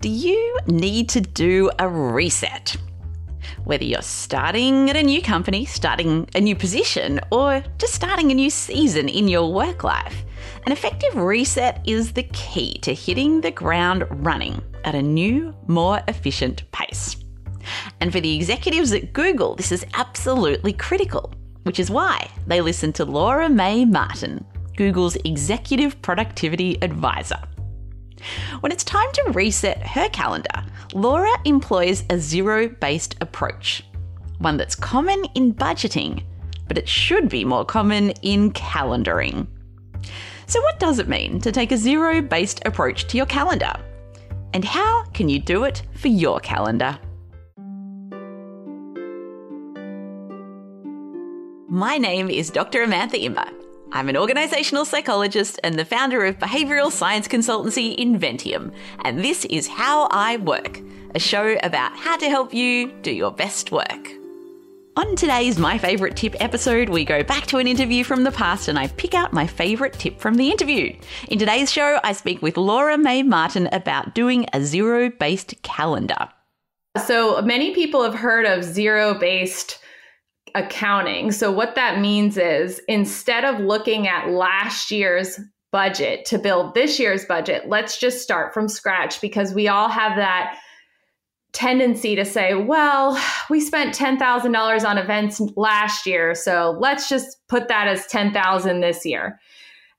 Do you need to do a reset? Whether you're starting at a new company, starting a new position, or just starting a new season in your work life, an effective reset is the key to hitting the ground running at a new, more efficient pace. And for the executives at Google, this is absolutely critical, which is why they listen to Laura Mae Martin, Google's executive productivity advisor. When it's time to reset her calendar, Laura employs a zero based approach, one that's common in budgeting, but it should be more common in calendaring. So, what does it mean to take a zero based approach to your calendar? And how can you do it for your calendar? My name is Dr. Amantha Imber. I'm an organizational psychologist and the founder of behavioral science consultancy Inventium, and this is How I Work, a show about how to help you do your best work. On today's My Favourite Tip episode, we go back to an interview from the past and I pick out my favourite tip from the interview. In today's show, I speak with Laura Mae Martin about doing a zero based calendar. So many people have heard of zero based accounting. So, what that means is instead of looking at last year's budget to build this year's budget, let's just start from scratch because we all have that tendency to say, well, we spent $10,000 on events last year, so let's just put that as 10,000 this year.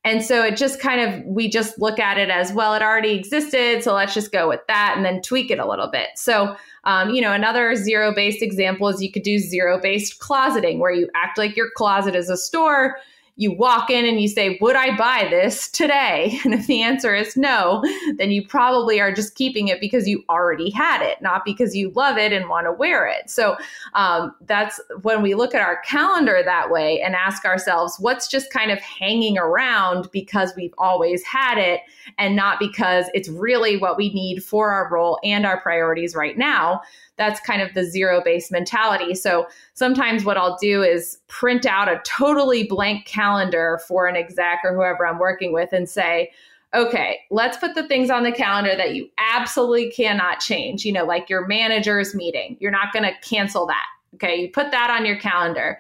And so it just kind of, we just look at it as, well, it already existed. So let's just go with that and then tweak it a little bit. So, um, you know, another zero based example is you could do zero based closeting, where you act like your closet is a store you walk in and you say, Would I buy this today? And if the answer is no, then you probably are just keeping it because you already had it, not because you love it and want to wear it. So um, that's when we look at our calendar that way and ask ourselves, What's just kind of hanging around because we've always had it and not because it's really what we need for our role and our priorities right now? That's kind of the zero based mentality. So sometimes what I'll do is print out a totally blank calendar for an exec or whoever I'm working with and say, okay, let's put the things on the calendar that you absolutely cannot change, you know, like your manager's meeting. You're not going to cancel that. Okay. You put that on your calendar.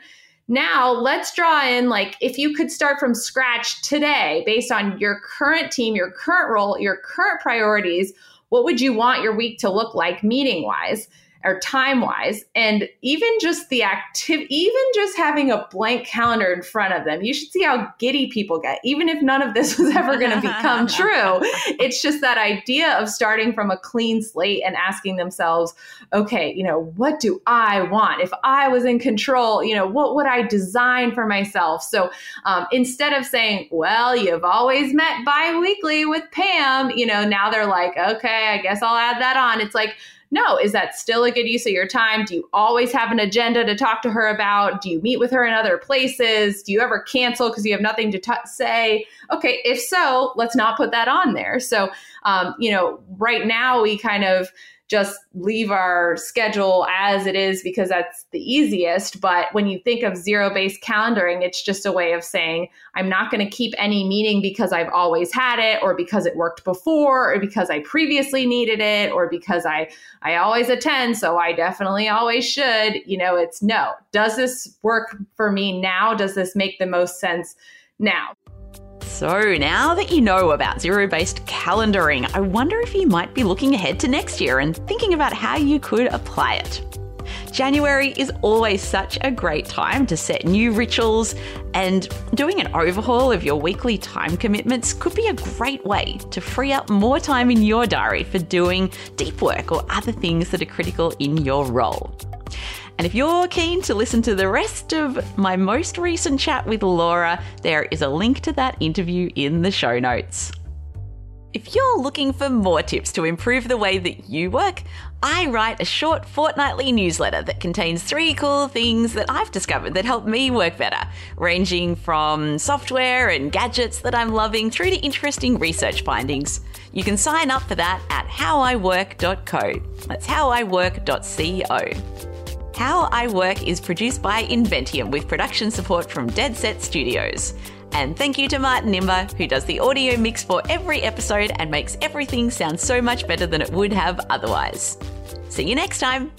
Now, let's draw in like if you could start from scratch today based on your current team, your current role, your current priorities, what would you want your week to look like meeting wise? Or time wise and even just the active even just having a blank calendar in front of them you should see how giddy people get even if none of this was ever going to become true. It's just that idea of starting from a clean slate and asking themselves okay you know what do i want? If i was in control you know what would i design for myself? So um, instead of saying well you've always met bi-weekly with pam you know now they're like okay i guess i'll add that on. It's like no, is that still a good use of your time? Do you always have an agenda to talk to her about? Do you meet with her in other places? Do you ever cancel because you have nothing to t- say? Okay, if so, let's not put that on there. So, um, you know, right now we kind of just leave our schedule as it is because that's the easiest. But when you think of zero based calendaring, it's just a way of saying, I'm not going to keep any meeting because I've always had it, or because it worked before, or because I previously needed it, or because I, I always attend. So I definitely always should. You know, it's no. Does this work for me now? Does this make the most sense now? So, now that you know about zero based calendaring, I wonder if you might be looking ahead to next year and thinking about how you could apply it. January is always such a great time to set new rituals, and doing an overhaul of your weekly time commitments could be a great way to free up more time in your diary for doing deep work or other things that are critical in your role. And if you're keen to listen to the rest of my most recent chat with Laura, there is a link to that interview in the show notes. If you're looking for more tips to improve the way that you work, I write a short fortnightly newsletter that contains three cool things that I've discovered that help me work better, ranging from software and gadgets that I'm loving through to interesting research findings. You can sign up for that at howiwork.co. That's howiwork.co. How I Work is produced by Inventium with production support from Dead Set Studios. And thank you to Martin Imber, who does the audio mix for every episode and makes everything sound so much better than it would have otherwise. See you next time.